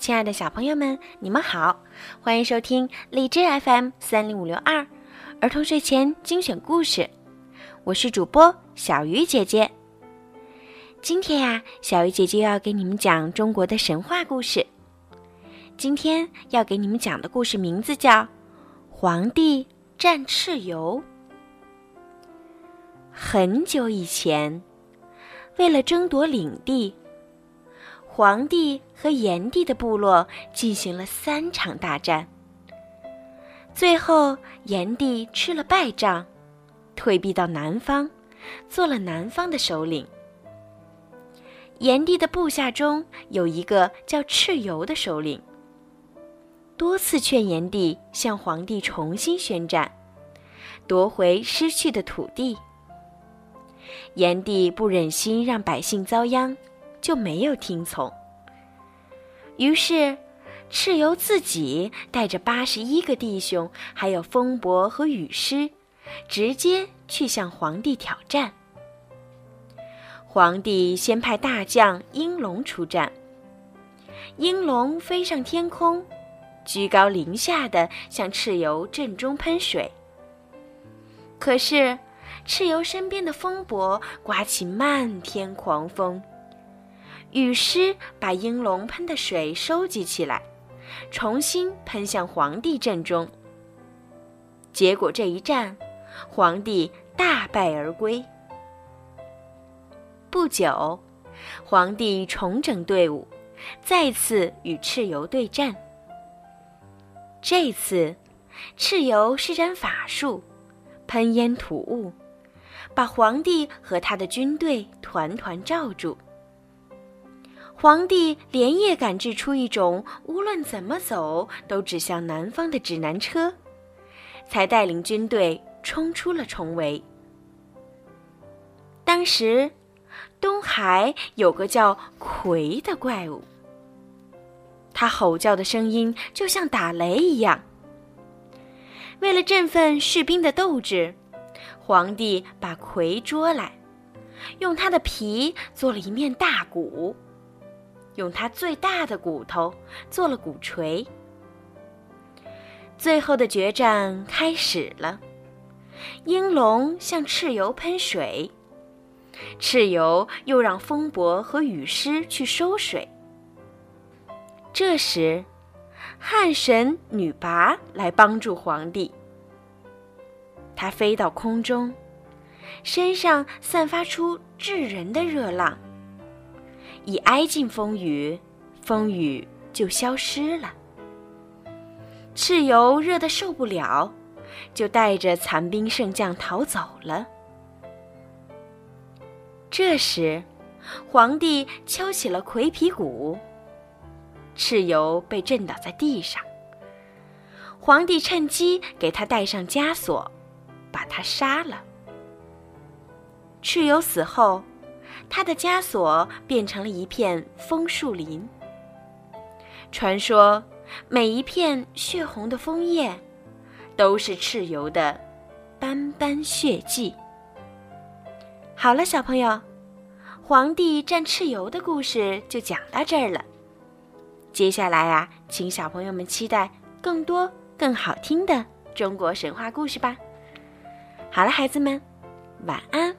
亲爱的小朋友们，你们好，欢迎收听荔枝 FM 三零五六二儿童睡前精选故事。我是主播小鱼姐姐。今天呀，小鱼姐姐要给你们讲中国的神话故事。今天要给你们讲的故事名字叫《皇帝战蚩尤》。很久以前，为了争夺领地。黄帝和炎帝的部落进行了三场大战，最后炎帝吃了败仗，退避到南方，做了南方的首领。炎帝的部下中有一个叫蚩尤的首领，多次劝炎帝向黄帝重新宣战，夺回失去的土地。炎帝不忍心让百姓遭殃。就没有听从。于是，蚩尤自己带着八十一个弟兄，还有风伯和雨师，直接去向皇帝挑战。皇帝先派大将应龙出战。应龙飞上天空，居高临下的向蚩尤阵中喷水。可是，蚩尤身边的风伯刮起漫天狂风。雨师把应龙喷的水收集起来，重新喷向皇帝阵中。结果这一战，皇帝大败而归。不久，皇帝重整队伍，再次与蚩尤对战。这次，蚩尤施展法术，喷烟吐雾，把皇帝和他的军队团团罩住。皇帝连夜赶制出一种无论怎么走都指向南方的指南车，才带领军队冲出了重围。当时，东海有个叫魁的怪物，他吼叫的声音就像打雷一样。为了振奋士兵的斗志，皇帝把魁捉来，用他的皮做了一面大鼓。用他最大的骨头做了鼓槌。最后的决战开始了，鹰龙向蚩尤喷水，蚩尤又让风伯和雨师去收水。这时，汉神女魃来帮助皇帝。她飞到空中，身上散发出炙人的热浪。一挨近风雨，风雨就消失了。蚩尤热得受不了，就带着残兵剩将逃走了。这时，皇帝敲起了魁皮鼓，蚩尤被震倒在地上。皇帝趁机给他戴上枷锁，把他杀了。蚩尤死后。他的枷锁变成了一片枫树林。传说，每一片血红的枫叶，都是蚩尤的斑斑血迹。好了，小朋友，皇帝战蚩尤的故事就讲到这儿了。接下来啊，请小朋友们期待更多更好听的中国神话故事吧。好了，孩子们，晚安。